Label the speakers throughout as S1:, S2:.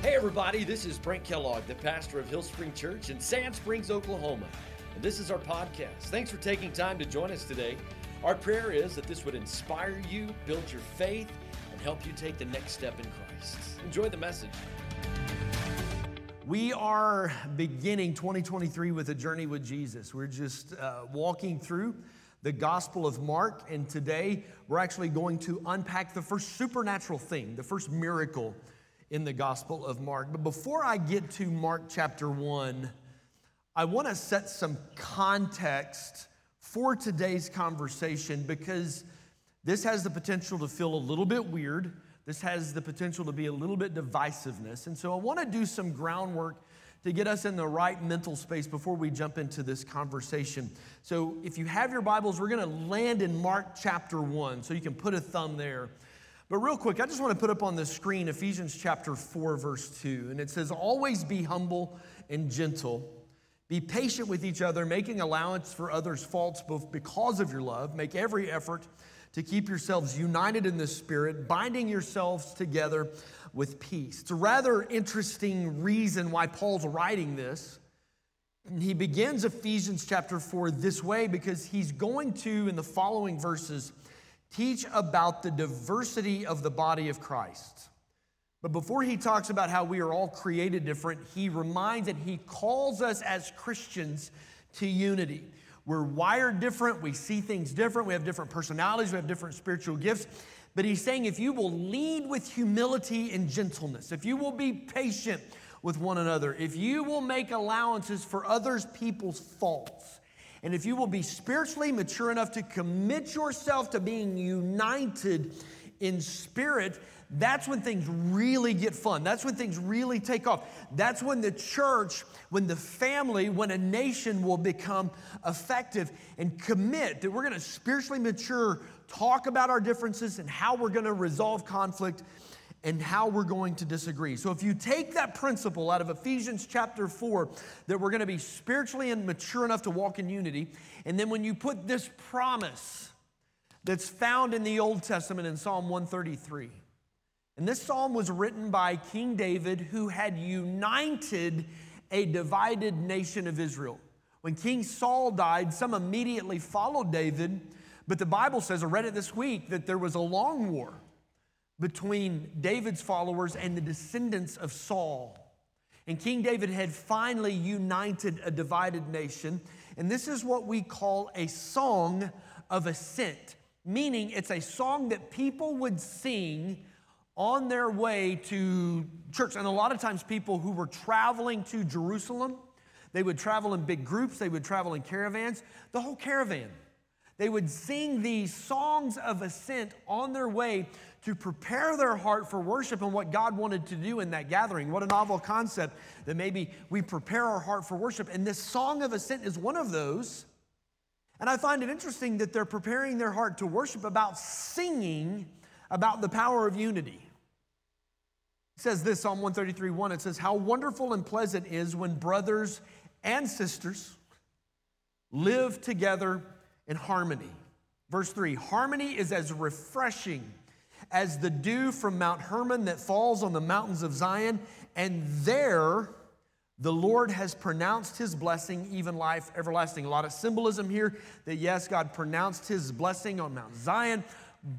S1: Hey, everybody, this is Brent Kellogg, the pastor of Hill Spring Church in Sand Springs, Oklahoma. And this is our podcast. Thanks for taking time to join us today. Our prayer is that this would inspire you, build your faith, and help you take the next step in Christ. Enjoy the message.
S2: We are beginning 2023 with a journey with Jesus. We're just uh, walking through the Gospel of Mark, and today we're actually going to unpack the first supernatural thing, the first miracle in the Gospel of Mark. But before I get to Mark chapter 1, I want to set some context for today's conversation because this has the potential to feel a little bit weird. This has the potential to be a little bit divisiveness. And so I want to do some groundwork to get us in the right mental space before we jump into this conversation. So if you have your Bibles, we're going to land in Mark chapter 1, so you can put a thumb there. But real quick, I just want to put up on the screen Ephesians chapter 4, verse 2. And it says, Always be humble and gentle. Be patient with each other, making allowance for others' faults both because of your love. Make every effort to keep yourselves united in the Spirit, binding yourselves together with peace. It's a rather interesting reason why Paul's writing this. And he begins Ephesians chapter 4 this way because he's going to, in the following verses, teach about the diversity of the body of Christ. But before he talks about how we are all created different, he reminds that he calls us as Christians to unity. We're wired different, we see things different, we have different personalities, we have different spiritual gifts. But he's saying if you will lead with humility and gentleness, if you will be patient with one another, if you will make allowances for others' people's faults, and if you will be spiritually mature enough to commit yourself to being united in spirit, that's when things really get fun. That's when things really take off. That's when the church, when the family, when a nation will become effective and commit that we're going to spiritually mature, talk about our differences and how we're going to resolve conflict and how we're going to disagree. So, if you take that principle out of Ephesians chapter 4, that we're going to be spiritually and mature enough to walk in unity, and then when you put this promise that's found in the Old Testament in Psalm 133, and this psalm was written by King David, who had united a divided nation of Israel. When King Saul died, some immediately followed David, but the Bible says, I read it this week, that there was a long war between David's followers and the descendants of Saul. And King David had finally united a divided nation. And this is what we call a song of ascent, meaning it's a song that people would sing on their way to church. And a lot of times, people who were traveling to Jerusalem, they would travel in big groups, they would travel in caravans, the whole caravan. They would sing these songs of ascent on their way to prepare their heart for worship and what God wanted to do in that gathering. What a novel concept that maybe we prepare our heart for worship. And this song of ascent is one of those. And I find it interesting that they're preparing their heart to worship about singing about the power of unity. It says this, Psalm 133 1, it says, How wonderful and pleasant is when brothers and sisters live together in harmony. Verse 3 Harmony is as refreshing as the dew from Mount Hermon that falls on the mountains of Zion, and there the Lord has pronounced his blessing, even life everlasting. A lot of symbolism here that yes, God pronounced his blessing on Mount Zion,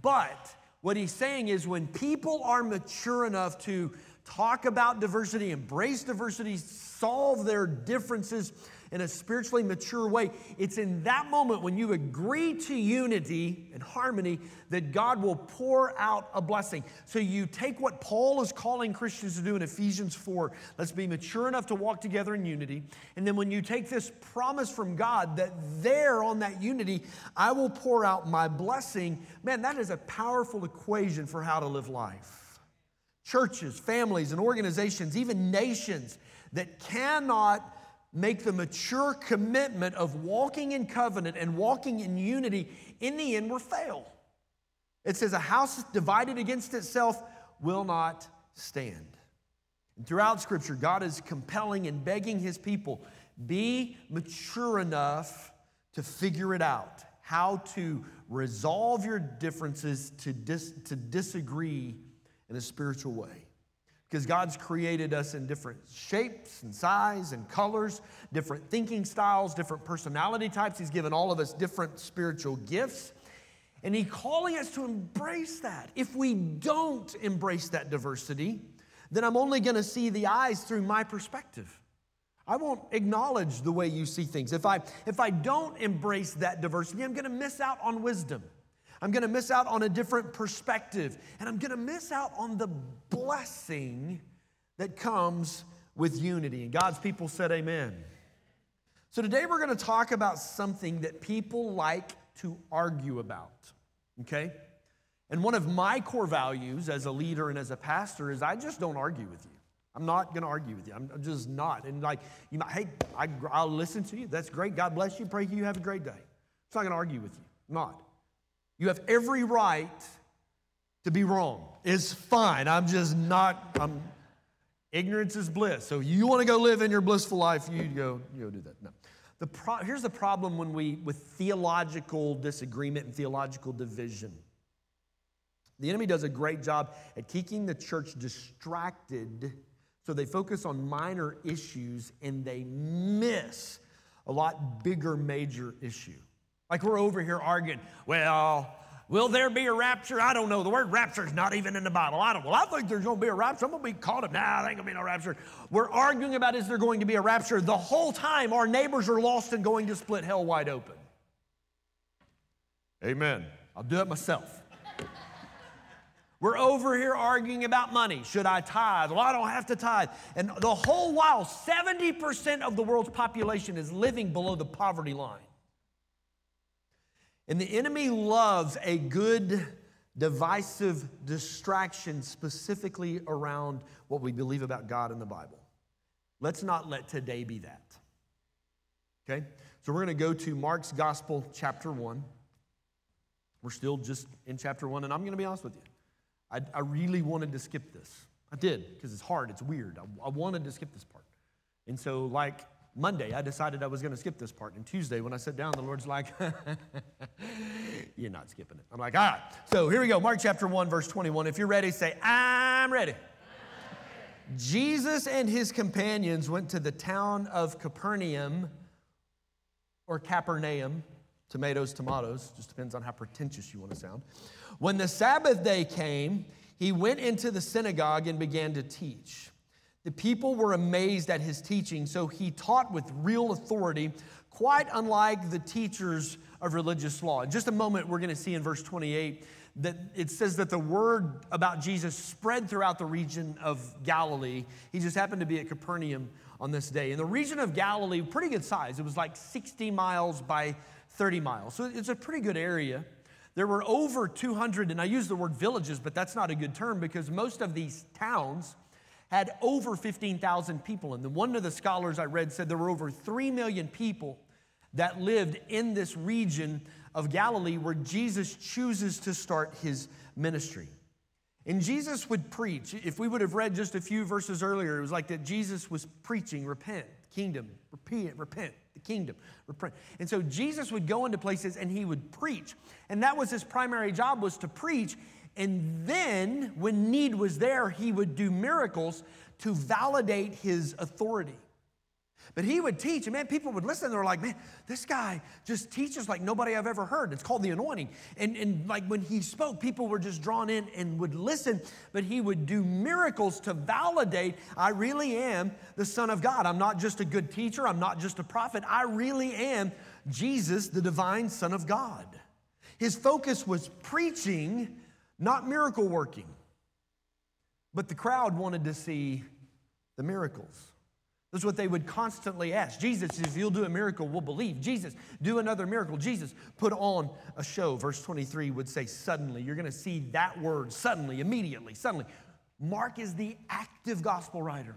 S2: but what he's saying is when people are mature enough to talk about diversity, embrace diversity, solve their differences, in a spiritually mature way, it's in that moment when you agree to unity and harmony that God will pour out a blessing. So you take what Paul is calling Christians to do in Ephesians 4 let's be mature enough to walk together in unity. And then when you take this promise from God that there on that unity, I will pour out my blessing, man, that is a powerful equation for how to live life. Churches, families, and organizations, even nations that cannot make the mature commitment of walking in covenant and walking in unity, in the end will fail. It says, A house divided against itself will not stand. And throughout Scripture, God is compelling and begging His people be mature enough to figure it out, how to resolve your differences, to, dis- to disagree in a spiritual way. Because God's created us in different shapes and size and colors, different thinking styles, different personality types. He's given all of us different spiritual gifts. And He's calling us to embrace that. If we don't embrace that diversity, then I'm only going to see the eyes through my perspective. I won't acknowledge the way you see things. If I, if I don't embrace that diversity, I'm going to miss out on wisdom. I'm going to miss out on a different perspective. And I'm going to miss out on the blessing that comes with unity. And God's people said, Amen. So today we're going to talk about something that people like to argue about, okay? And one of my core values as a leader and as a pastor is I just don't argue with you. I'm not going to argue with you. I'm just not. And like, you might, hey, I, will listen to you. That's great. God bless you. Pray you have a great day. I'm not going to argue with you. I'm not. You have every right to be wrong. It's fine. I'm just not, I'm, ignorance is bliss. So you want to go live in your blissful life, you go, you go do that. No. The pro- here's the problem when we, with theological disagreement and theological division. The enemy does a great job at keeping the church distracted so they focus on minor issues and they miss a lot bigger major issue. Like we're over here arguing, well, will there be a rapture? I don't know. The word rapture is not even in the Bible. I don't. Well, I think there's going to be a rapture. I'm going to be caught up. Nah, there ain't going to be no rapture. We're arguing about is there going to be a rapture. The whole time our neighbors are lost and going to split hell wide open. Amen. I'll do it myself. We're over here arguing about money. Should I tithe? Well, I don't have to tithe. And the whole while, 70% of the world's population is living below the poverty line. And the enemy loves a good, divisive distraction specifically around what we believe about God and the Bible. Let's not let today be that. Okay? So we're going to go to Mark's Gospel, chapter 1. We're still just in chapter 1, and I'm going to be honest with you. I, I really wanted to skip this. I did, because it's hard, it's weird. I, I wanted to skip this part. And so, like, Monday, I decided I was going to skip this part. And Tuesday, when I sat down, the Lord's like, You're not skipping it. I'm like, All right. So here we go. Mark chapter 1, verse 21. If you're ready, say, I'm ready. Jesus and his companions went to the town of Capernaum or Capernaum, tomatoes, tomatoes, just depends on how pretentious you want to sound. When the Sabbath day came, he went into the synagogue and began to teach. The people were amazed at his teaching, so he taught with real authority, quite unlike the teachers of religious law. In just a moment, we're going to see in verse 28 that it says that the word about Jesus spread throughout the region of Galilee. He just happened to be at Capernaum on this day. And the region of Galilee, pretty good size. It was like 60 miles by 30 miles. So it's a pretty good area. There were over 200, and I use the word villages, but that's not a good term because most of these towns had over 15,000 people And them. One of the scholars I read said there were over 3 million people that lived in this region of Galilee where Jesus chooses to start his ministry. And Jesus would preach. If we would have read just a few verses earlier, it was like that Jesus was preaching, repent, kingdom, repent, repent, the kingdom, repent. And so Jesus would go into places and he would preach. And that was his primary job was to preach and then, when need was there, he would do miracles to validate his authority. But he would teach, and man, people would listen. They're like, man, this guy just teaches like nobody I've ever heard. It's called the anointing. And, and like when he spoke, people were just drawn in and would listen. But he would do miracles to validate I really am the Son of God. I'm not just a good teacher, I'm not just a prophet. I really am Jesus, the divine Son of God. His focus was preaching not miracle working. But the crowd wanted to see the miracles. That's what they would constantly ask. Jesus, if you'll do a miracle, we'll believe. Jesus, do another miracle. Jesus, put on a show. Verse 23 would say, suddenly. You're going to see that word suddenly, immediately, suddenly. Mark is the active gospel writer.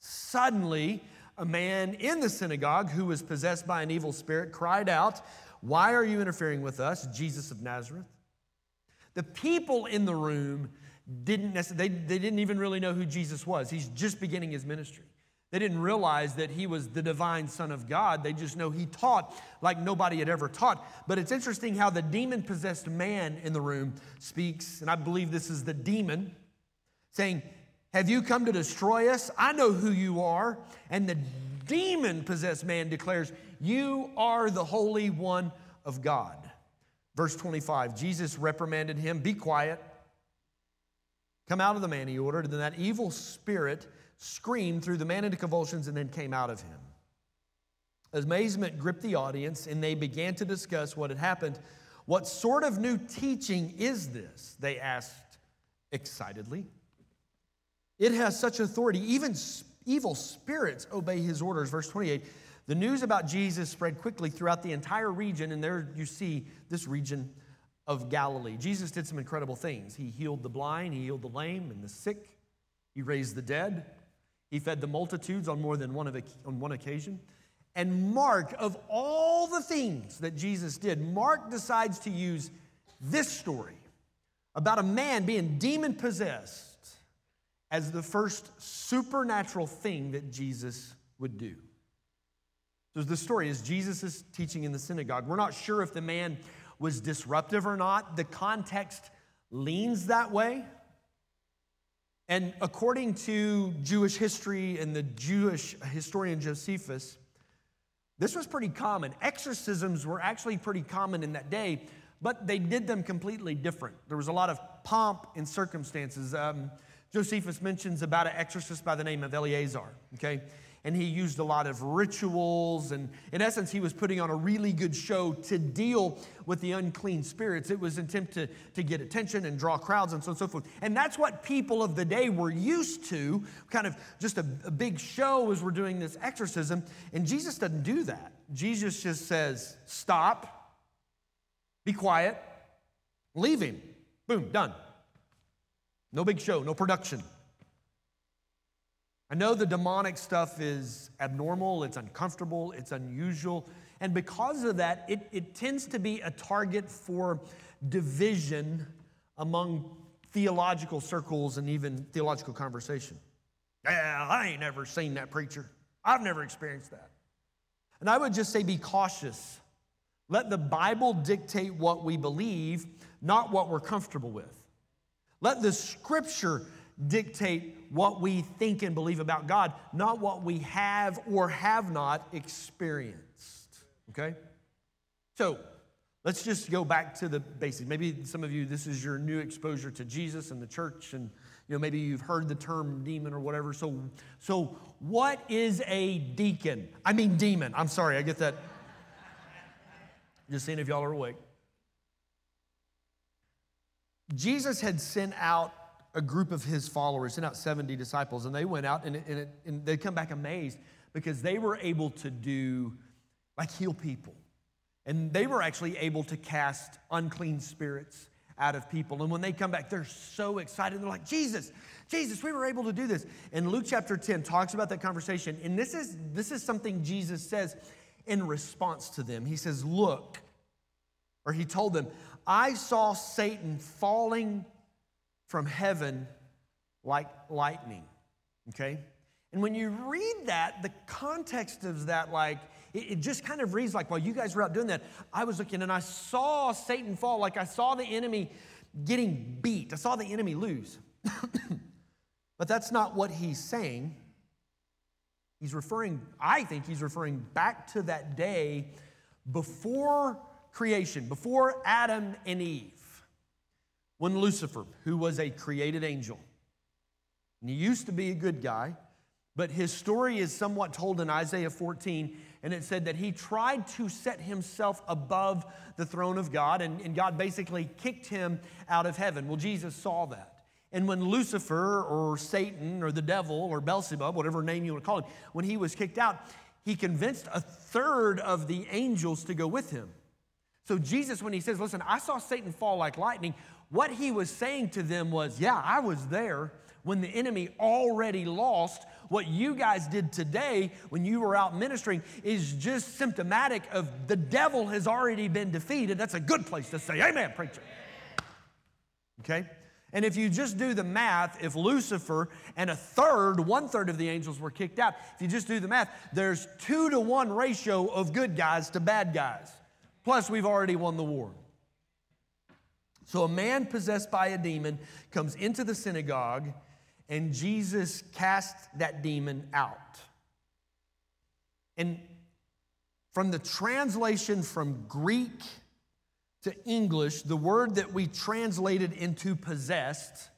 S2: Suddenly, a man in the synagogue who was possessed by an evil spirit cried out, Why are you interfering with us, Jesus of Nazareth? The people in the room didn't necessarily, they, they didn't even really know who Jesus was. He's just beginning his ministry. They didn't realize that he was the divine Son of God. They just know he taught like nobody had ever taught. But it's interesting how the demon possessed man in the room speaks, and I believe this is the demon saying, Have you come to destroy us? I know who you are. And the demon possessed man declares, You are the Holy One of God. Verse 25 Jesus reprimanded him, Be quiet. Come out of the man, he ordered. And then that evil spirit screamed, through the man into convulsions, and then came out of him. Amazement gripped the audience, and they began to discuss what had happened. What sort of new teaching is this? They asked excitedly. It has such authority. Even evil spirits obey his orders. Verse 28 The news about Jesus spread quickly throughout the entire region, and there you see this region of Galilee. Jesus did some incredible things. He healed the blind, he healed the lame and the sick, he raised the dead, he fed the multitudes on more than one, of, on one occasion. And Mark, of all the things that Jesus did, Mark decides to use this story about a man being demon possessed as the first supernatural thing that Jesus would do. So the story is Jesus is teaching in the synagogue. We're not sure if the man was disruptive or not. The context leans that way. And according to Jewish history and the Jewish historian Josephus, this was pretty common. Exorcisms were actually pretty common in that day, but they did them completely different. There was a lot of pomp and circumstances. Um, Josephus mentions about an exorcist by the name of Eleazar, okay? And he used a lot of rituals, and in essence, he was putting on a really good show to deal with the unclean spirits. It was an attempt to, to get attention and draw crowds and so on and so forth. And that's what people of the day were used to, kind of just a, a big show as we're doing this exorcism. And Jesus doesn't do that. Jesus just says, Stop, be quiet, leave him. Boom, done. No big show, no production. I know the demonic stuff is abnormal, it's uncomfortable, it's unusual, and because of that, it, it tends to be a target for division among theological circles and even theological conversation. Yeah, I ain't never seen that preacher. I've never experienced that. And I would just say be cautious. Let the Bible dictate what we believe, not what we're comfortable with. Let the scripture dictate what we think and believe about God, not what we have or have not experienced. Okay? So, let's just go back to the basics. Maybe some of you, this is your new exposure to Jesus and the church, and you know, maybe you've heard the term demon or whatever. So, so what is a deacon? I mean, demon. I'm sorry, I get that. Just seeing if y'all are awake. Jesus had sent out a group of his followers, sent out 70 disciples, and they went out and, and, and they come back amazed because they were able to do, like, heal people. And they were actually able to cast unclean spirits out of people. And when they come back, they're so excited. They're like, Jesus, Jesus, we were able to do this. And Luke chapter 10 talks about that conversation. And this is, this is something Jesus says in response to them. He says, Look, or he told them, I saw Satan falling from heaven like lightning. Okay? And when you read that, the context of that, like, it, it, just kind of reads like, while you guys were out doing that, I was looking and I saw Satan fall, like I saw the enemy getting beat. I saw the enemy lose. but that's not what he's saying. He's referring, I think he's referring back to that day before creation, before Adam and Eve, when Lucifer, who was a created angel, and he used to be a good guy, but his story is somewhat told in Isaiah 14, and it said that he tried to set himself above the throne of God, and, and God basically kicked him out of heaven. Well, Jesus saw that. And when Lucifer or Satan or the devil or Beelzebub, whatever name you want to call him, when he was kicked out, he convinced a third of the angels to go with him. So, Jesus, when he says, Listen, I saw Satan fall like lightning, what he was saying to them was, Yeah, I was there when the enemy already lost. What you guys did today when you were out ministering is just symptomatic of the devil has already been defeated. That's a good place to say, Amen, preacher. Okay? And if you just do the math, if Lucifer and a third, one third of the angels were kicked out, if you just do the math, there's two to one ratio of good guys to bad guys. Plus, we've already won the war. So, a man possessed by a demon comes into the synagogue and Jesus casts that demon out. And from the translation from Greek to English, the word that we translated into possessed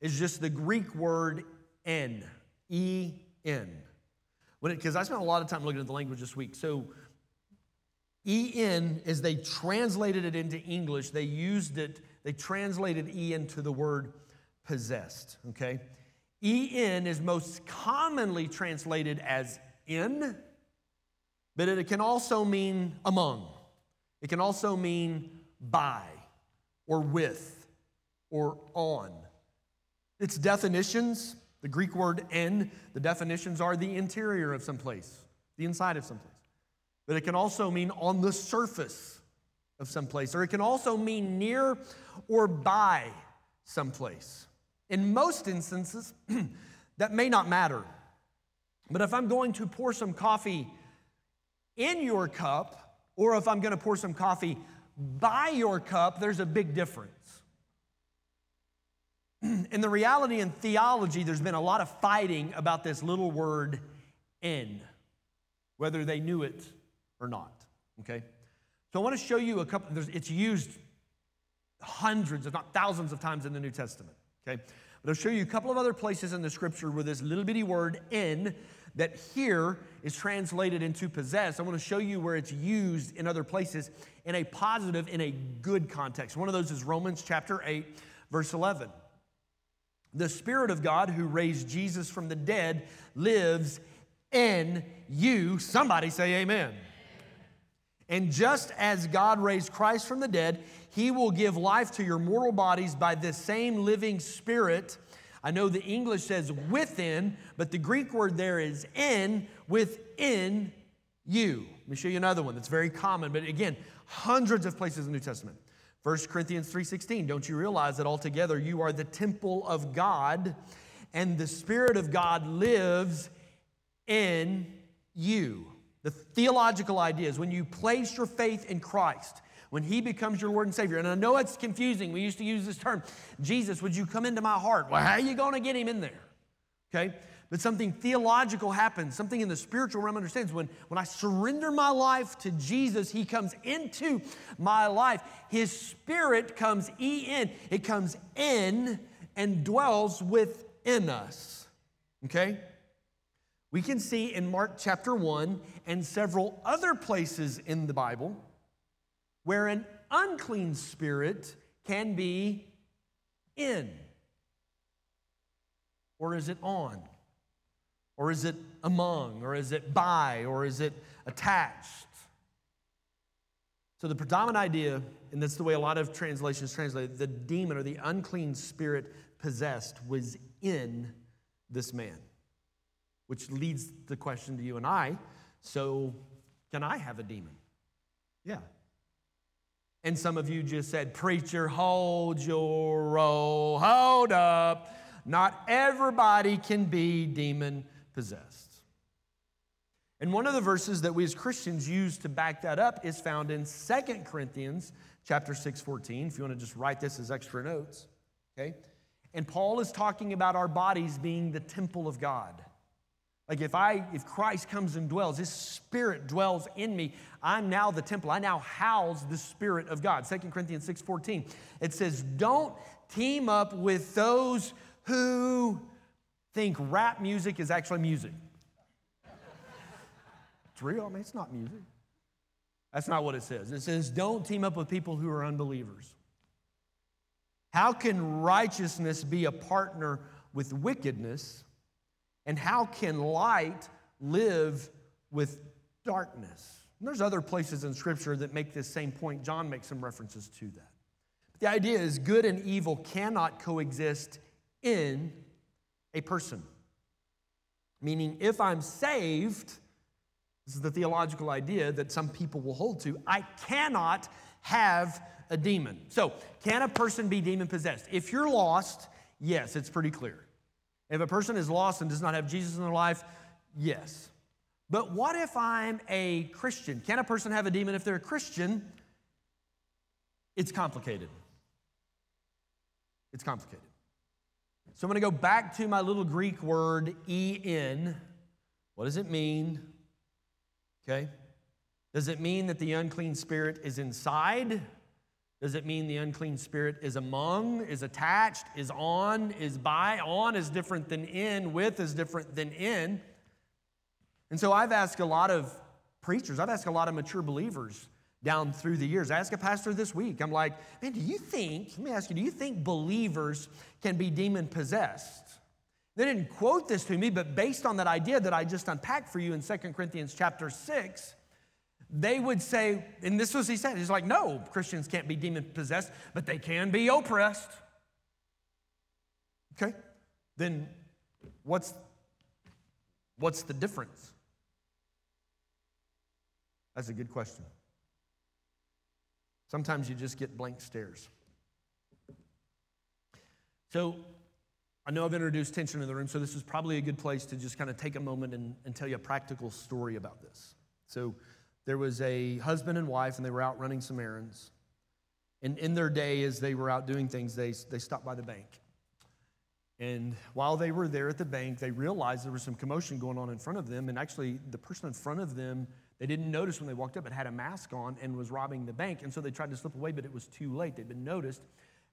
S2: is just the Greek word en, E N. Because I spent a lot of time looking at the language this week. So, en, as they translated it into English, they used it, they translated en to the word possessed, okay? En is most commonly translated as in, but it can also mean among. It can also mean by or with or on. Its definitions, the Greek word en, the definitions are the interior of some place, the inside of some place. But it can also mean on the surface of some place, or it can also mean near or by some place. In most instances, that may not matter. But if I'm going to pour some coffee in your cup, or if I'm going to pour some coffee by your cup, there's a big difference. in the reality in theology, there's been a lot of fighting about this little word en, whether they knew it or not. Okay? So I want to show you a couple, it's used hundreds, if not thousands of times in the New Testament. Okay? But I'll show you a couple of other places in the scripture where this little bitty word en that here is translated into possess. I want to show you where it's used in other places in a positive, in a good context. One of those is Romans chapter 8, verse 11. The Spirit of God who raised Jesus from the dead lives in you. Somebody say amen. And just as God raised Christ from the dead, he will give life to your mortal bodies by the same living Spirit. I know the English says within, but the Greek word there is in, within you. Let me show you another one that's very common, but again, hundreds of places in the New Testament. 1 Corinthians 3:16, don't you realize that altogether you are the temple of God and the spirit of God lives in you. The theological idea is when you place your faith in Christ, when he becomes your Lord and Savior. And I know it's confusing. We used to use this term, Jesus, would you come into my heart? Well, how are you going to get him in there? Okay? But something theological happens, something in the spiritual realm understands. When, when I surrender my life to Jesus, He comes into my life. His Spirit comes in, it comes in and dwells within us. Okay? We can see in Mark chapter 1 and several other places in the Bible where an unclean spirit can be in. Or is it on? Or is it among? Or is it by? Or is it attached? So, the predominant idea, and that's the way a lot of translations translate the demon or the unclean spirit possessed was in this man, which leads the question to you and I so, can I have a demon? Yeah. And some of you just said, Preacher, hold your roll, hold up. Not everybody can be demon possessed. And one of the verses that we as Christians use to back that up is found in Second Corinthians chapter 6, 14. If you want to just write this as extra notes, okay? And Paul is talking about our bodies being the temple of God. Like if I if Christ comes and dwells, his spirit dwells in me, I'm now the temple. I now house the spirit of God. Second Corinthians 6:14. It says, "Don't team up with those who think rap music is actually music. It's real. I mean, it's not music. That's not what it says. It says, don't team up with people who are unbelievers. How can righteousness be a partner with wickedness? And how can light live with darkness? And there's other places in Scripture that make this same point. John makes some references to that. But the idea is good and evil cannot coexist in a person. Meaning, if I'm saved, this is the theological idea that some people will hold to, I cannot have a demon. So, can a person be demon possessed? If you're lost, yes, it's pretty clear. If a person is lost and does not have Jesus in their life, yes. But what if I'm a Christian? Can a person have a demon if they're a Christian? It's complicated. It's complicated. So I'm going to go back to my little Greek word, en. What does it mean? Okay. Does it mean that the unclean spirit is inside? Does it mean the unclean spirit is among, is attached, is on, is by? On is different than in, with is different than in. And so I've asked a lot of preachers, I've asked a lot of mature believers down through the years. I asked a pastor this week, I'm like, man, do you think, let me ask you, do you think believers can be demon possessed? They didn't quote this to me, but based on that idea that I just unpacked for you in 2 Corinthians chapter 6, they would say, and this was he said, he's like, no, Christians can't be demon possessed, but they can be oppressed. Okay, then what's, what's the difference? That's a good question. Sometimes you just get blank stares. So, I know I've introduced tension in the room, so this is probably a good place to just kind of take a moment and, and tell you a practical story about this. So, there was a husband and wife, and they were out running some errands. And in their day, as they were out doing things, they, they stopped by the bank. And while they were there at the bank, they realized there was some commotion going on in front of them. And actually, the person in front of them they didn't notice when they walked up, but had a mask on and was robbing the bank. And so they tried to slip away, but it was too late. They'd been noticed.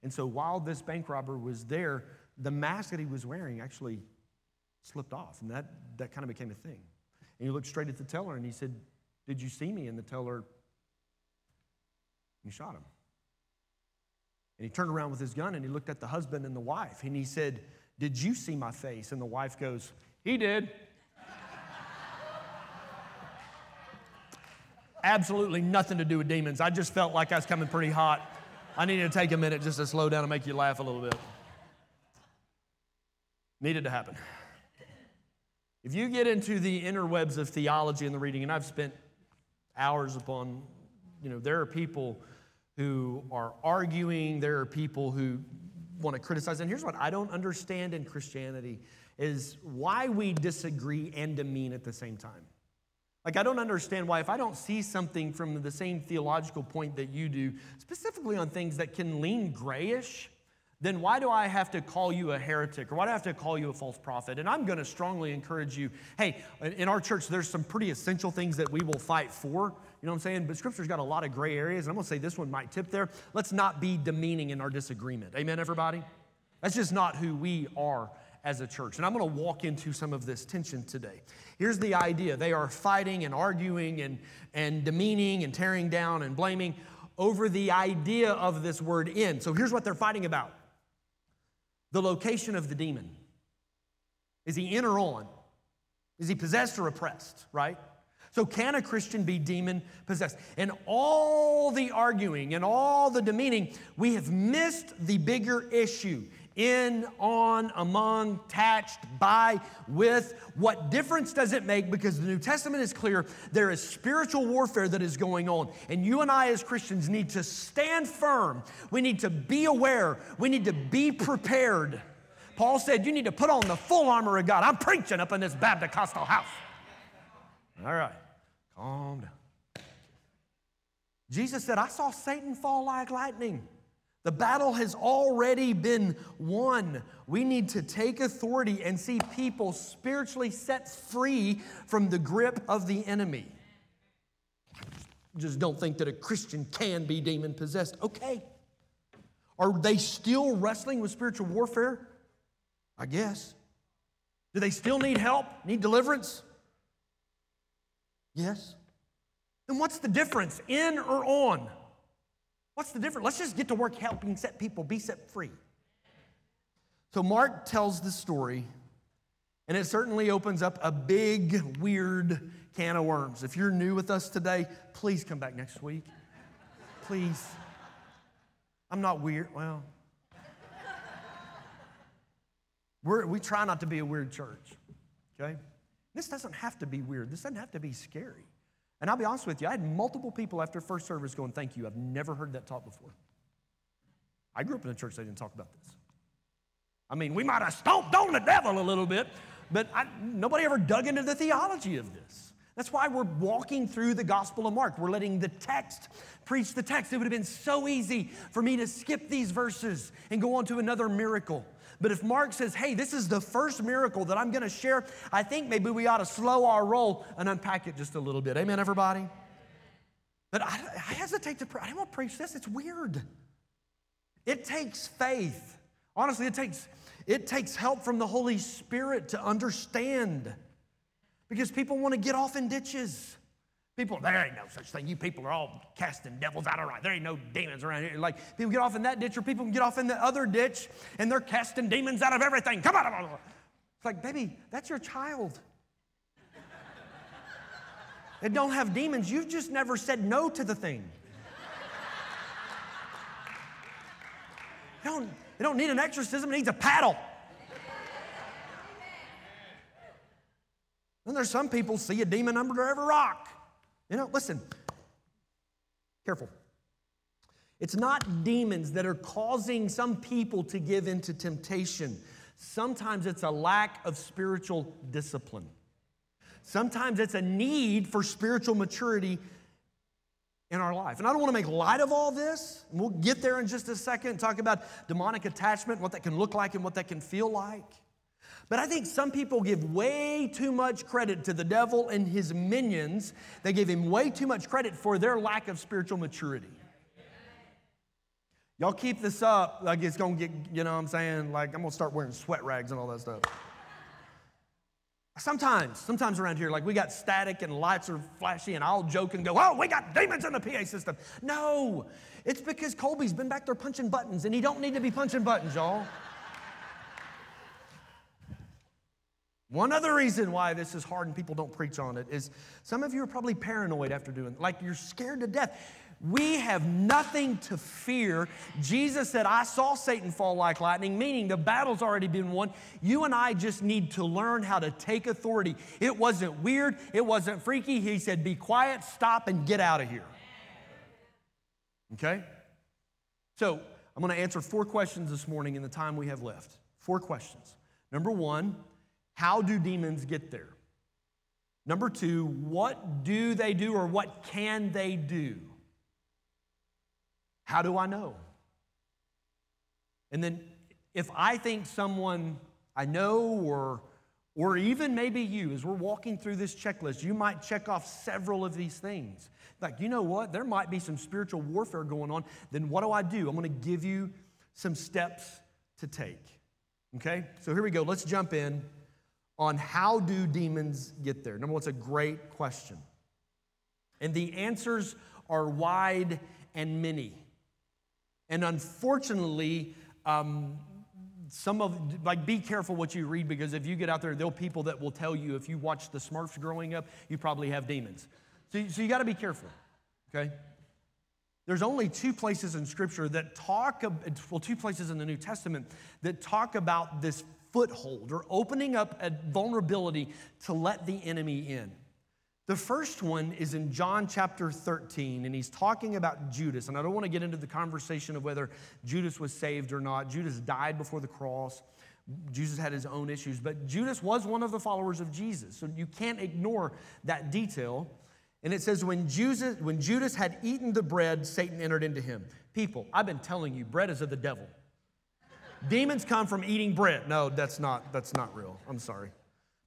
S2: And so while this bank robber was there, the mask that he was wearing actually slipped off. And that, that kind of became a thing. And he looked straight at the teller and he said, Did you see me? And the teller, he shot him. And he turned around with his gun and he looked at the husband and the wife. And he said, Did you see my face? And the wife goes, He did. absolutely nothing to do with demons. I just felt like I was coming pretty hot. I needed to take a minute just to slow down and make you laugh a little bit. Needed to happen. If you get into the interwebs of theology and the reading, and I've spent hours upon, you know, there are people who are arguing, there are people who want to criticize. And here's what I don't understand in Christianity is why we disagree and demean at the same time. Like, I don't understand why, if I don't see something from the same theological point that you do, specifically on things that can lean grayish, then why do I have to call you a heretic or why do I have to call you a false prophet? And I'm going to strongly encourage you hey, in our church, there's some pretty essential things that we will fight for. You know what I'm saying? But scripture's got a lot of gray areas. And I'm going to say this one might tip there. Let's not be demeaning in our disagreement. Amen, everybody? That's just not who we are as a church. And I'm going to walk into some of this tension today. Here's the idea they are fighting and arguing and, and demeaning and tearing down and blaming over the idea of this word in. So here's what they're fighting about the location of the demon. Is he in or on? Is he possessed or oppressed, right? So, can a Christian be demon possessed? And all the arguing and all the demeaning, we have missed the bigger issue in, on, among, attached, by, with. What difference does it make? Because the New Testament is clear there is spiritual warfare that is going on. And you and I, as Christians, need to stand firm. We need to be aware. We need to be prepared. Paul said, You need to put on the full armor of God. I'm preaching up in this Baptist house. All right, calm down. Jesus said, I saw Satan fall like lightning. The battle has already been won. We need to take authority and see people spiritually set free from the grip of the enemy. Just don't think that a Christian can be demon possessed. Okay. Are they still wrestling with spiritual warfare? I guess. Do they still need help? Need deliverance? Yes. Then what's the difference, in or on? What's the difference? Let's just get to work helping set people be set free. So Mark tells the story, and it certainly opens up a big, weird can of worms. If you're new with us today, please come back next week. Please. I'm not weird. Well, we're, we try not to be a weird church, okay? This doesn't have to be weird. This doesn't have to be scary. And I'll be honest with you, I had multiple people after first service going, Thank you. I've never heard that taught before. I grew up in a church that didn't talk about this. I mean, we might have stomped on the devil a little bit, but I, nobody ever dug into the theology of this. That's why we're walking through the Gospel of Mark. We're letting the text preach the text. It would have been so easy for me to skip these verses and go on to another miracle. But if Mark says, hey, this is the first miracle that I'm going to share, I think maybe we ought to slow our roll and unpack it just a little bit. Amen, everybody? But I, I hesitate to, I don't want to preach this. It's weird. It takes faith. Honestly, it takes, it takes help from the Holy Spirit to understand because people want to get off in ditches. People, there ain't no such thing. You people are all casting devils out of right. There ain't no demons around here. Like people get off in that ditch, or people can get off in the other ditch, and they're casting demons out of everything. Come on, it's like, baby, that's your child. They don't have demons. You've just never said no to the thing. They don't, they don't need an exorcism. It needs a paddle. Then there's some people see a demon under every rock. You know, listen, careful. It's not demons that are causing some people to give into temptation. Sometimes it's a lack of spiritual discipline. Sometimes it's a need for spiritual maturity in our life. And I don't want to make light of all this. We'll get there in just a second and talk about demonic attachment, what that can look like and what that can feel like. But I think some people give way too much credit to the devil and his minions. They give him way too much credit for their lack of spiritual maturity. Y'all keep this up, like it's gonna get, you know what I'm saying? Like I'm gonna start wearing sweat rags and all that stuff. Sometimes, sometimes around here, like we got static and lights are flashy, and I'll joke and go, Oh, we got demons in the PA system. No, it's because Colby's been back there punching buttons, and he don't need to be punching buttons, y'all. One other reason why this is hard and people don't preach on it is some of you are probably paranoid after doing it, like you're scared to death. We have nothing to fear. Jesus said, I saw Satan fall like lightning, meaning the battle's already been won. You and I just need to learn how to take authority. It wasn't weird, it wasn't freaky. He said, Be quiet, stop, and get out of here. Okay? So, I'm to answer four questions this morning in the time we have left. Four questions. Number one, how do demons get there? Number two, what do they do or what can they do? How do I know? And then if I think someone I know or or even maybe you, as we're walking through this checklist, you might check off several of these things. Like, you know what? There might be some spiritual warfare going on. Then what do I do? I'm going to give you some steps to take. Okay? So here we go. Let's jump in on how do demons get there? Number one, it's a great question. And the answers are wide and many. And unfortunately, um, some of like be careful what you read because if you get out there, there'll people that will tell you if you watch the Smurfs growing up, you probably have demons. So, so you got to be careful. Okay. There's only two places in Scripture that talk, well, two places in the New Testament that talk about this foothold or opening up a vulnerability to let the enemy in. The first one is in John chapter 13, and he's talking about Judas. And I don't want to get into the conversation of whether Judas was saved or not. Judas died before the cross. Jesus had his own issues, but Judas was one of the followers of Jesus. So you can't ignore that detail. And it says, when Judas, when Judas had eaten the bread, Satan entered into him. People, I've been telling you, bread is of the devil. Demons come from eating bread. No, that's not, that's not real. I'm sorry.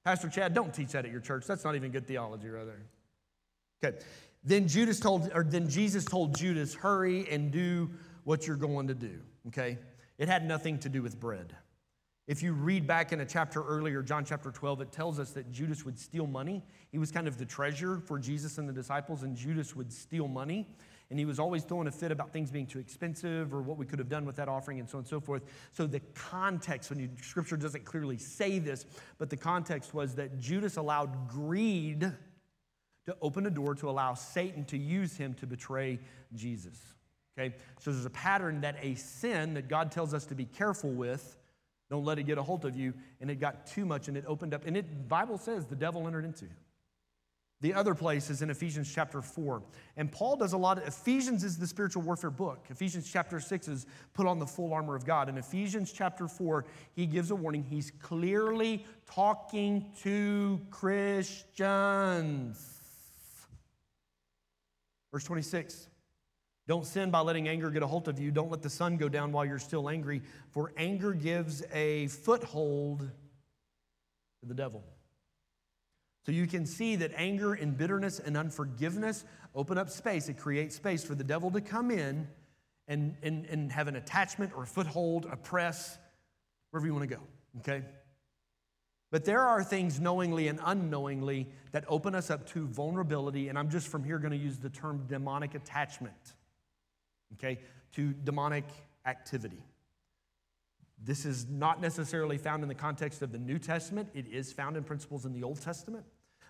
S2: Pastor Chad, don't teach that at your church. That's not even good theology right there. Okay. Then Judas told, or then Jesus told Judas, hurry and do what you're going to do. Okay? It had nothing to do with bread. If you read back in a chapter earlier, John chapter 12, it tells us that Judas would steal money. He was kind of the treasurer for Jesus and the disciples, and Judas would steal money and he was always throwing a fit about things being too expensive or what we could have done with that offering and so on and so forth. So the context, when you, scripture doesn't clearly say this, but the context was that Judas allowed greed to open a door to allow Satan to use him to betray Jesus. Okay? So there's a pattern that a sin that God tells us to be careful with, don't let it get a hold of you, and it got too much and it opened up. And it Bible says the devil entered into him. The other place is in Ephesians chapter 4. And Paul does a lot of, Ephesians is the spiritual warfare book. Ephesians chapter 6 is put on the full armor of God. In Ephesians chapter 4, he gives a warning. He's clearly talking to Christians. Verse 26 Don't sin by letting anger get a hold of you. Don't let the sun go down while you're still angry, for anger gives a foothold to the devil. So you can see that anger and bitterness and unforgiveness open up space. It creates space for the devil to come in and, and, and have an attachment or a foothold, a press, wherever you want to go, okay? But there are things knowingly and unknowingly that open us up to vulnerability, and I'm just from here going to use the term demonic attachment, okay, to demonic activity. This is not necessarily found in the context of the New Testament, it is found in principles in the Old Testament.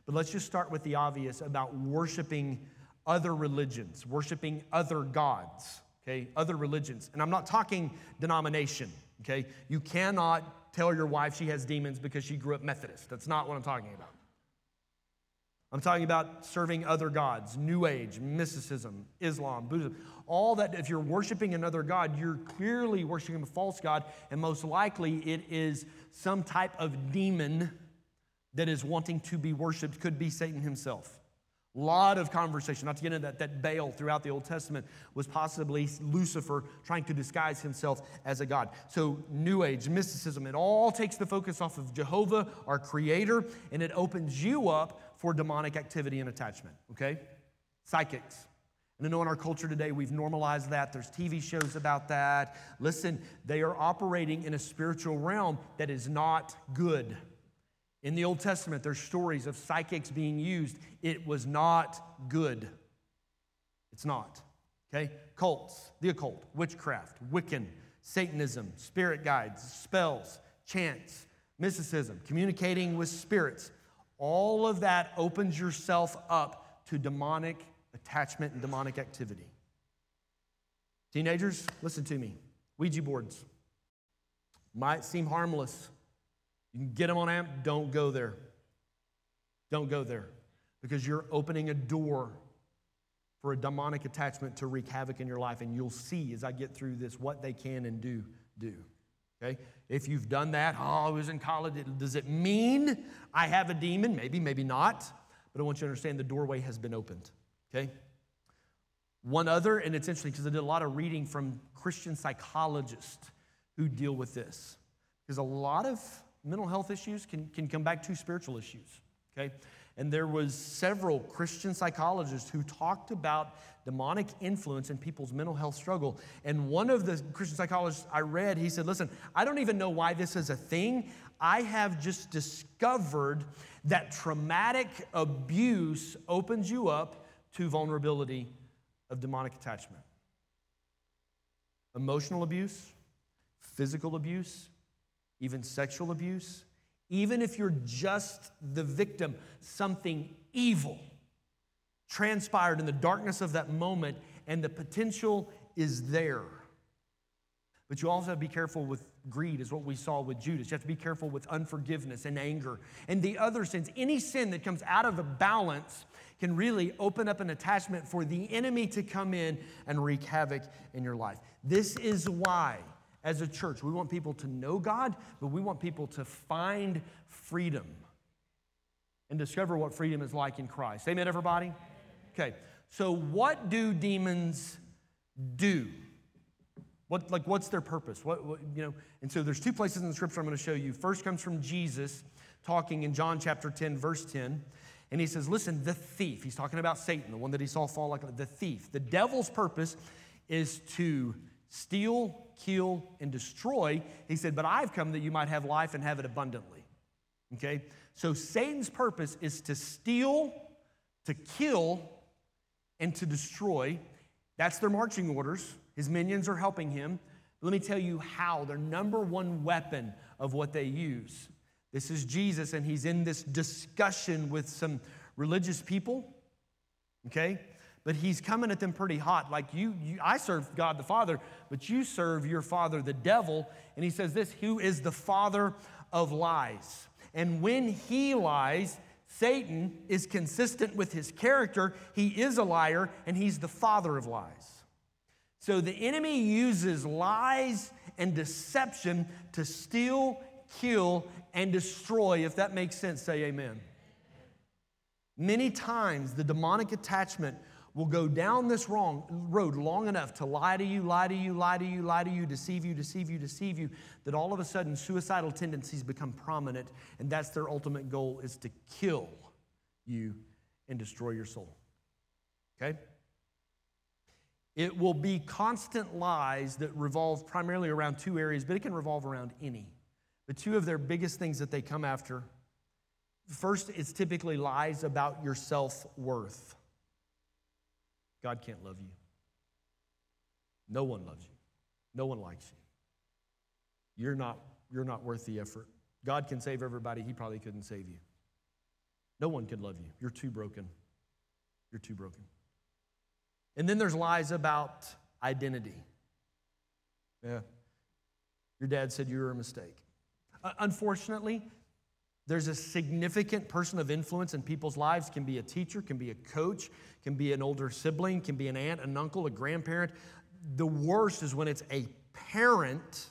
S2: But let's just start with the obvious about worshiping other religions, worshiping other gods, okay, other religions. And I'm not talking denomination, okay? You cannot tell your wife she has demons because she grew up Methodist. That's not what I'm talking about. I'm talking about serving other gods, New Age, mysticism, Islam, Buddhism, all that. If you're worshiping another God, you're clearly worshiping a false God, and most likely it is some type of demon that is wanting to be worshiped could be Satan himself. A lot of conversation, not to get into that, that Baal throughout the Old Testament was possibly Lucifer trying to disguise himself as a god. So, New Age, mysticism, it all takes the focus off of Jehovah, our creator, and it opens you up for demonic activity and attachment, okay? Psychics. And I know in our culture today we've normalized that. There's TV shows about that. Listen, they are operating in a spiritual realm that is not good. In the Old Testament, there's stories of psychics being used. It was not good. It's not. Okay? Cults, the occult, witchcraft, Wiccan, Satanism, spirit guides, spells, chants, mysticism, communicating with spirits. All of that opens yourself up to demonic attachment and demonic activity. Teenagers, listen to me. Ouija boards might seem harmless you can get them on AMP, don't go there. Don't go there because you're opening a door for a demonic attachment to wreak havoc in your life. And you'll see as I get through this what they can and do do. Okay? If you've done that, oh, I was in college, does it mean I have a demon? Maybe, maybe not. But I want you to understand the doorway has been opened. Okay? One other, and it's interesting because I did a lot of reading from Christian psychologists who deal with this. Because a lot of mental health issues can, can come back to spiritual issues, okay? And there was several Christian psychologists who talked about demonic influence in people's mental health struggle. And one of the Christian psychologists I read, he said, listen, I don't even know why this is a thing. I have just discovered that traumatic abuse opens you up to vulnerability of demonic attachment. Emotional abuse, physical abuse, even sexual abuse, even if you're just the victim, something evil transpired in the darkness of that moment, and the potential is there. But you also have to be careful with greed, is what we saw with Judas. You have to be careful with unforgiveness and anger and the other sins. Any sin that comes out of a balance can really open up an attachment for the enemy to come in and wreak havoc in your life. This is why as a church. We want people to know God, but we want people to find freedom and discover what freedom is like in Christ. Amen, everybody? Okay, so what do demons do? What, like, what's their purpose? What, what, you know, and so there's two places in the scripture I'm going to show you. First comes from Jesus talking in John chapter 10, verse 10. And he says, Listen, the thief, he's talking about Satan, the one that he saw fall like the thief. The devil's purpose is to steal, kill, and destroy. He said, But I've come that you might have life and have it abundantly. Okay? So Satan's purpose is to steal, to kill, and to destroy. That's their marching orders. His minions are helping him. Let me tell you how their number one weapon of what they use. This is Jesus, and he's in this discussion with some religious people. Okay? But he's coming at them pretty hot. Like you, you, I serve God the Father, but you serve your father the devil. And he says this who is the father of lies. And when he lies, Satan is consistent with his character. He is a liar, and he's the father of lies. So the enemy uses lies and deception to steal, kill, and destroy. If that makes sense, say amen. Many times the demonic attachment will go down this wrong road long enough to lie to you, lie to you, lie to you, lie to you, deceive you, deceive you, deceive you, that all of a sudden suicidal tendencies become prominent, and that's their ultimate goal is to kill you and destroy your soul. Okay? It will be constant lies that revolve primarily around two areas, but it can revolve around any. The two of their biggest things that they come after first, it's typically lies about your self worth. God can't love you. No one loves you. No one likes you. You're not, you're not worth the effort. God can save everybody, He probably couldn't save you. No one could love you. You're too broken. You're too broken. And then there's lies about identity. Yeah. Your dad said you were a mistake. Uh, unfortunately, there's a significant person of influence in people's lives. Can be a teacher can be a coach can be an older sibling can be an aunt an uncle a grandparent. The worst is when it's a parent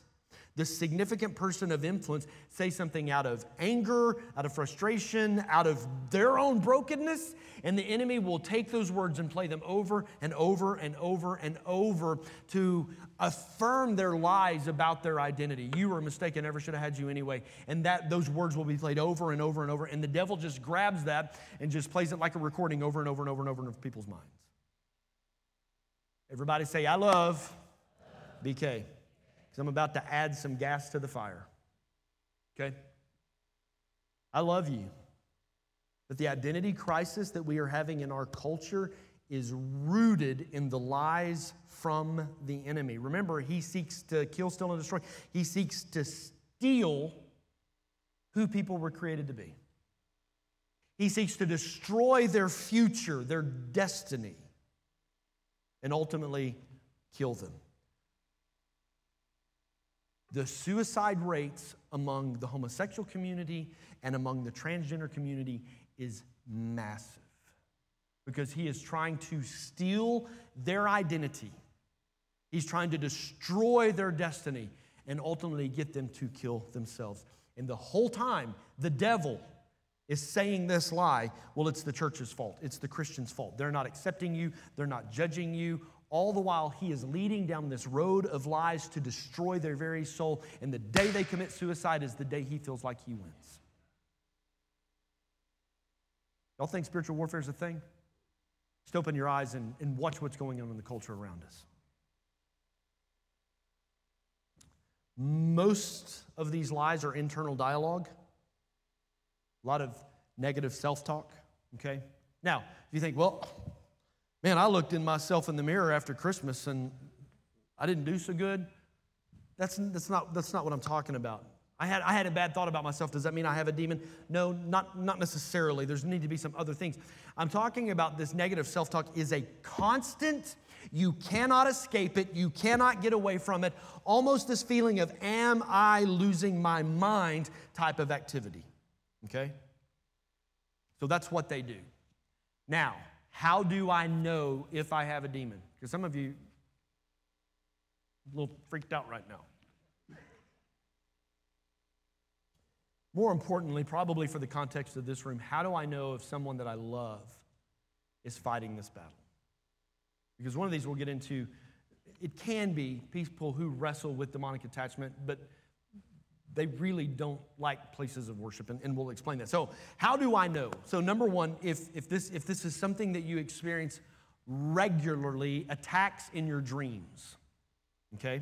S2: the significant person of influence say something out of anger, out of frustration, out of their own brokenness, and the enemy will take those words and play them over and over and over and over to affirm their lies about their identity. You were mistaken, never should have had you anyway. And that those words will be played over and over and over, and the devil just grabs that and just plays it like a recording over and over and over and over in people's minds. Everybody say, I love BK because I'm about to add some gas to the fire. Okay? I love you. But the identity crisis that we are having in our culture is rooted in the lies from the enemy. Remember, he seeks to kill, steal, and destroy. He seeks to steal who people were created to be. He seeks to destroy their future, their destiny, and ultimately kill them. The suicide rates among the homosexual community and among the transgender community is massive because he is trying to steal their identity. He's trying to destroy their destiny and ultimately get them to kill themselves. And the whole time, the devil is saying this lie well, it's the church's fault. It's the Christian's fault. They're not accepting you, they're not judging you. All the while, he is leading down this road of lies to destroy their very soul. And the day they commit suicide is the day he feels like he wins. Y'all think spiritual warfare is a thing? Just open your eyes and, and watch what's going on in the culture around us. Most of these lies are internal dialogue, a lot of negative self talk, okay? Now, if you think, well, Man, I looked in myself in the mirror after Christmas and I didn't do so good. That's, that's, not, that's not what I'm talking about. I had, I had a bad thought about myself. Does that mean I have a demon? No, not, not necessarily. There's need to be some other things. I'm talking about this negative self talk is a constant, you cannot escape it, you cannot get away from it. Almost this feeling of, am I losing my mind type of activity. Okay? So that's what they do. Now, how do I know if I have a demon? Because some of you a little freaked out right now. More importantly, probably for the context of this room, how do I know if someone that I love is fighting this battle? Because one of these we'll get into, it can be people who wrestle with demonic attachment, but they really don't like places of worship, and, and, we'll explain that. So, how do I know? So, number one, if, if, this, if this is something that you experience regularly, attacks in your dreams, okay?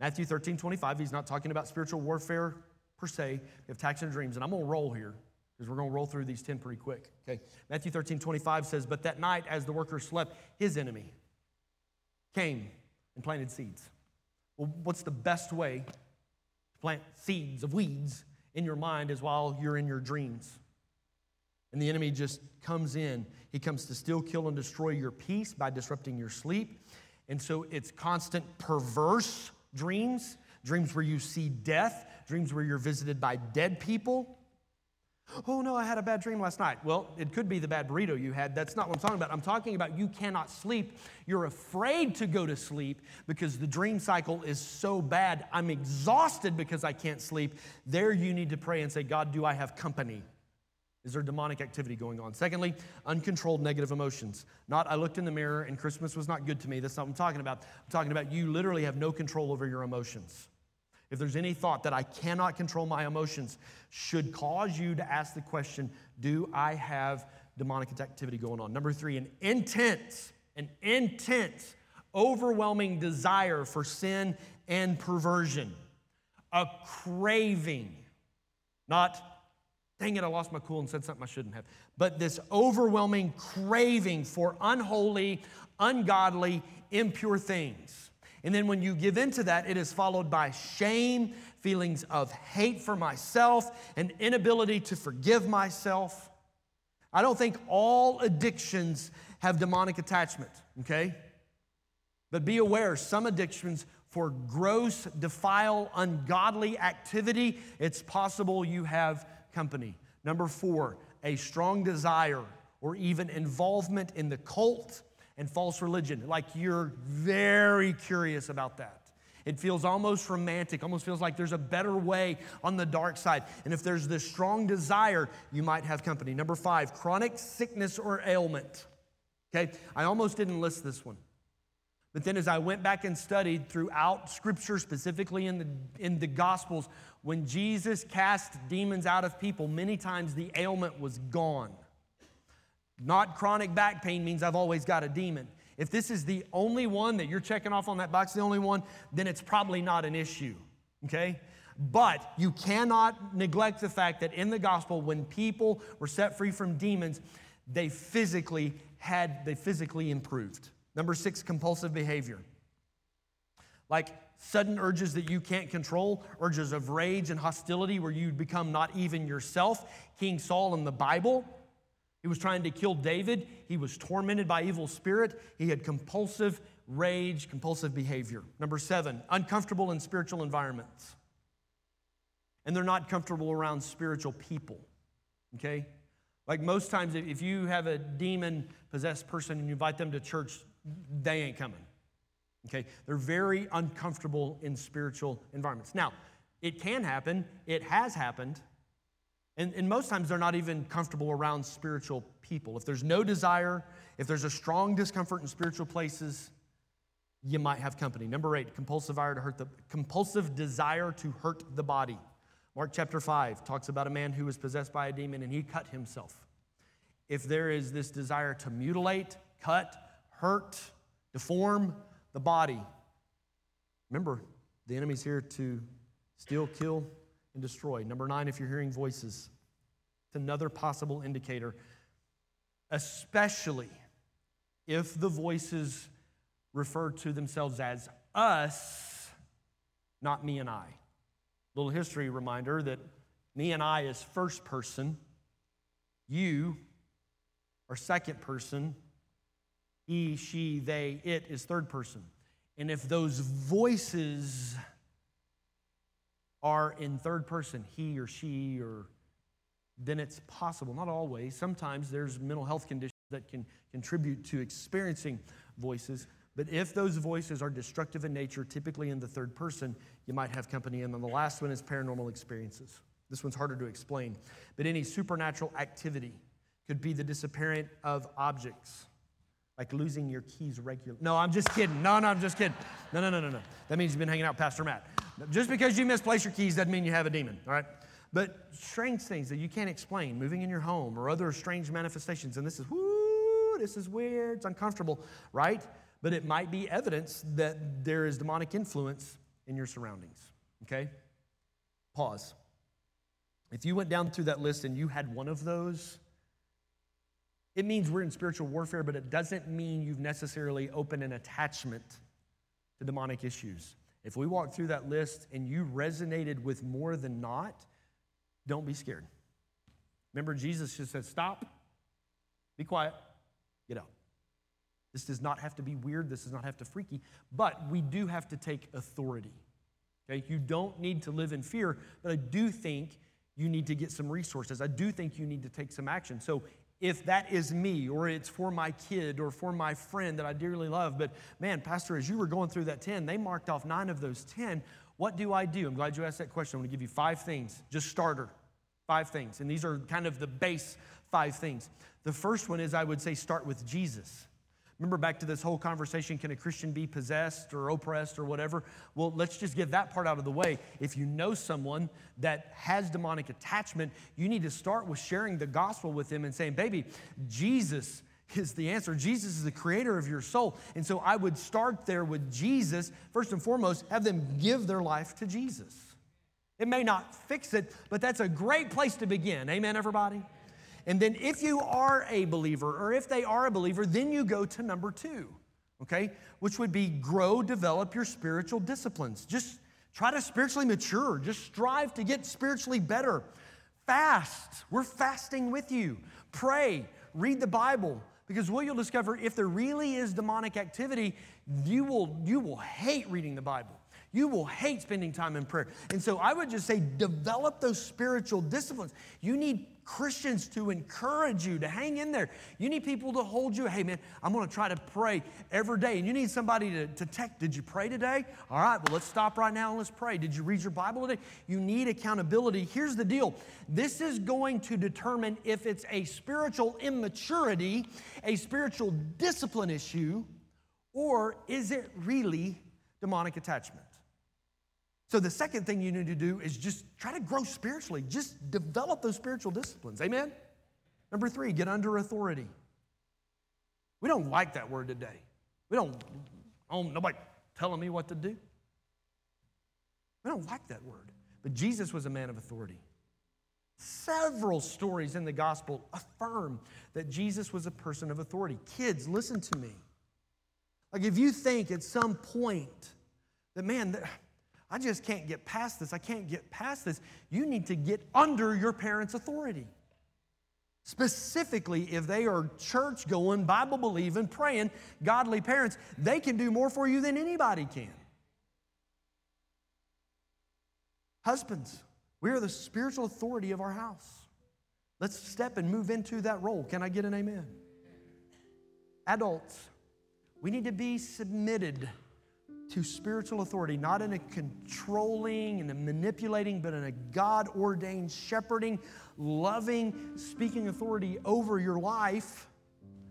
S2: Matthew 13, 25, he's not talking about spiritual warfare per se, attacks in dreams. And I'm gonna roll here because we're gonna roll through these 10 pretty quick, okay? Matthew 13, 25 says, But that night, as the workers slept, his enemy came and planted seeds. Well, what's the best way plant seeds of weeds in your mind as while you're in your dreams. And the enemy just comes in. He comes to steal, kill, and destroy your peace by disrupting your sleep. And so it's constant perverse dreams, dreams where you see death, dreams where you're visited by dead people, Oh no, I had a bad dream last night. Well, it could be the bad burrito you had. That's not what I'm talking about. I'm talking about you cannot sleep. You're afraid to go to sleep because the dream cycle is so bad. I'm exhausted because I can't sleep. There you need to pray and say, God, do I have company? Is there demonic activity going on? Secondly, uncontrolled negative emotions. Not, I looked in the mirror and Christmas was not good to me. That's not what I'm talking about. I'm talking about you literally have no control over your emotions. If there's any thought that I cannot control my emotions, should cause you to ask the question Do I have demonic activity going on? Number three, an intense, an intense, overwhelming desire for sin and perversion, a craving, not dang it, I lost my cool and said something I shouldn't have. But this overwhelming craving for unholy, ungodly, impure things. And then when you give into that, it is followed by shame, feelings of hate for myself, an inability to forgive myself. I don't think all addictions have demonic attachment, okay? But be aware, some addictions for gross, defile, ungodly activity, it's possible you have company. Number four, a strong desire or even involvement in the cult and false religion. Like you're very curious about that. It feels almost romantic, almost feels like there's a better way on the dark side. And if there's this strong desire, you might have company. Number five, chronic sickness or ailment. Okay, I almost didn't list this one. But then as I went back and studied throughout Scripture, specifically in the, in the Gospels, when Jesus cast demons out of people, many times the ailment was gone. Not chronic back pain means I've always got a demon. If this is the only one that you're checking off on that box, the only one, then it's probably not an issue, okay? But you cannot neglect the fact that in the gospel, when people were set free from demons, they physically had, they physically improved. Number six, compulsive behavior. Like sudden urges that you can't control, urges of rage and hostility where you become not even yourself. King Saul in the Bible, he was trying to kill David. He was tormented by evil spirit. He had compulsive rage, compulsive behavior. Number seven, uncomfortable in spiritual environments. And they're not comfortable around spiritual people, okay? Like most times, if you have a demon possessed person and you invite them to church, they ain't coming. Okay? They're very uncomfortable in spiritual environments. Now, it can happen, it has happened, and, and most times they're not even comfortable around spiritual people. If there's no desire, if there's a strong discomfort in spiritual places, you might have company. Number eight, compulsive desire to hurt the compulsive desire to hurt the body. Mark chapter 5 talks about a man who was possessed by a demon and he cut himself. If there is this desire to mutilate, cut, hurt, deform, the body. Remember, the enemy's here to steal, kill, and destroy. Number nine, if you're hearing voices, it's another possible indicator, especially if the voices refer to themselves as us, not me and I. Little history reminder that me and I is first person, you are second person, he, she, they, it is third person. And if those voices are in third person, he or she, or then it's possible, not always. Sometimes there's mental health conditions that can contribute to experiencing voices. But if those voices are destructive in nature, typically in the third person, you might have company. And then the last one is paranormal experiences. This one's harder to explain. But any supernatural activity could be the disappearance of objects, like losing your keys regularly. No, I'm just kidding. No, no, I'm just kidding. No, no, no, no, no. That means you've been hanging out Pastor Matt. Just because you misplace your keys doesn't mean you have a demon, all right? But strange things that you can't explain, moving in your home or other strange manifestations. And this is, whoo, this is weird, it's uncomfortable, right? But it might be evidence that there is demonic influence in your surroundings, okay? Pause. If you went down through that list and you had one of those, it means we're in spiritual warfare, but it doesn't mean you've necessarily opened an attachment to demonic issues. If we walk through that list and you resonated with more than not, don't be scared. Remember, Jesus just said, Stop, be quiet, get out. This does not have to be weird, this does not have to freaky, but we do have to take authority. Okay? You don't need to live in fear, but I do think you need to get some resources. I do think you need to take some action. So if that is me or it's for my kid or for my friend that I dearly love. But man, Pastor, as you were going through that 10, they marked off nine of those 10. What do I do? I'm glad you asked that question. I'm going to give you five things, just starter. Five things. And these are kind of the base five things. The first one is I would say start with Jesus. Remember back to this whole conversation can a Christian be possessed or oppressed or whatever? Well, let's just get that part out of the way. If you know someone that has demonic attachment, you need to start with sharing the gospel with them and saying, Baby, Jesus is the answer. Jesus is the creator of your soul. And so I would start there with Jesus. First and foremost, have them give their life to Jesus. It may not fix it, but that's a great place to begin. Amen, everybody? And then if you are a believer, or if they are a believer, then you go to number two, okay? Which would be grow, develop your spiritual disciplines. Just try to spiritually mature. Just strive to get spiritually better. Fast. We're fasting with you. Pray. Read the Bible. Because what you'll discover, if there really is demonic activity, you will, you will hate reading the Bible. You will hate spending time in prayer. And so I would just say, develop those spiritual disciplines. You need Christians to encourage you to hang in there. You need people to hold you. Hey, man, I'm going to try to pray every day. And you need somebody to, to text. Did you pray today? All right, well, let's stop right now and let's pray. Did you read your Bible today? You need accountability. Here's the deal this is going to determine if it's a spiritual immaturity, a spiritual discipline issue, or is it really demonic attachment? So, the second thing you need to do is just try to grow spiritually. Just develop those spiritual disciplines. Amen? Number three, get under authority. We don't like that word today. We don't, oh, nobody telling me what to do. We don't like that word. But Jesus was a man of authority. Several stories in the gospel affirm that Jesus was a person of authority. Kids, listen to me. Like, if you think at some point that, man, I just can't get past this. I can't get past this. You need to get under your parents' authority. Specifically, if they are church going, Bible believing, praying, godly parents, they can do more for you than anybody can. Husbands, we are the spiritual authority of our house. Let's step and move into that role. Can I get an amen? Adults, we need to be submitted to spiritual authority, not in a controlling and a manipulating, but in a God ordained, shepherding, loving, speaking authority over your life.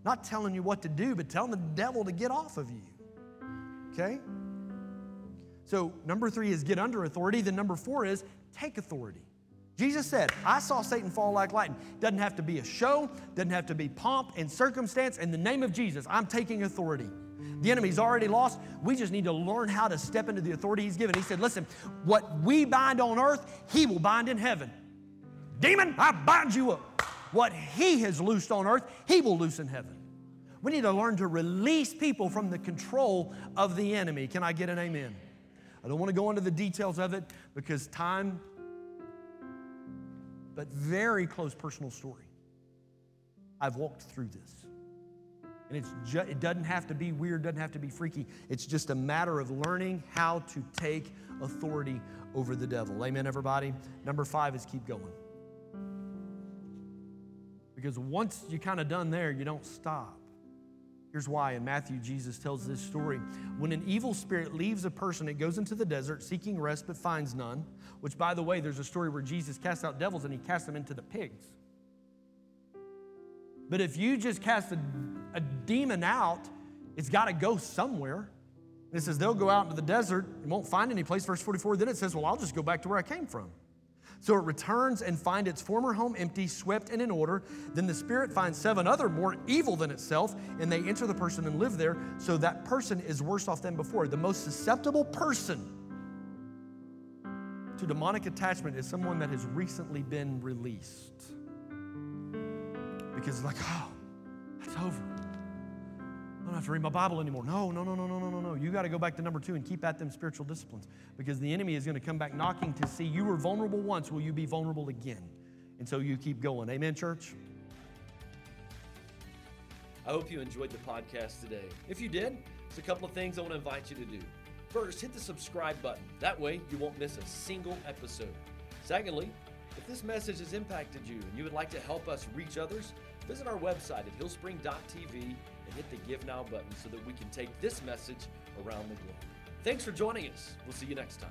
S2: Not telling you what to do, but telling the devil to get off of you. Okay? So, number three is get under authority. Then, number four is take authority. Jesus said, I saw Satan fall like lightning. Doesn't have to be a show, doesn't have to be pomp and circumstance. In the name of Jesus, I'm taking authority. The enemy's already lost. We just need to learn how to step into the authority he's given. He said, Listen, what we bind on earth, he will bind in heaven. Demon, I bind you up. What he has loosed on earth, he will loose in heaven. We need to learn to release people from the control of the enemy. Can I get an amen? I don't want to go into the details of it because time, but very close personal story. I've walked through this. And it's ju- it doesn't have to be weird, doesn't have to be freaky. It's just a matter of learning how to take authority over the devil. Amen, everybody? Number five is keep going. Because once you're kind of done there, you don't stop. Here's why. In Matthew, Jesus tells this story. When an evil spirit leaves a person, it goes into the desert seeking rest but finds none. Which, by the way, there's a story where Jesus cast out devils and he cast them into the pigs. But if you just cast a, a demon out, it's got to go somewhere. it says they'll go out into the desert and won't find any place. Verse 44, then it says, Well, I'll just go back to where I came from. So it returns and finds its former home empty, swept, and in order. Then the spirit finds seven other more evil than itself, and they enter the person and live there. So that person is worse off than before. The most susceptible person to demonic attachment is someone that has recently been released because it's like, oh, that's over. I don't have to read my Bible anymore. No, no, no, no, no, no, no, no. You got to go back to number two and keep at them spiritual disciplines because the enemy is going to come back knocking to see you were vulnerable once. Will you be vulnerable again? And so you keep going. Amen, church?
S1: I hope you enjoyed the podcast today. If you did, there's a couple of things I want to invite you to do. First, hit the subscribe button. That way, you won't miss a single episode. Secondly, if this message has impacted you and you would like to help us reach others, visit our website at hillspring.tv and hit the Give Now button so that we can take this message around the globe. Thanks for joining us. We'll see you next time.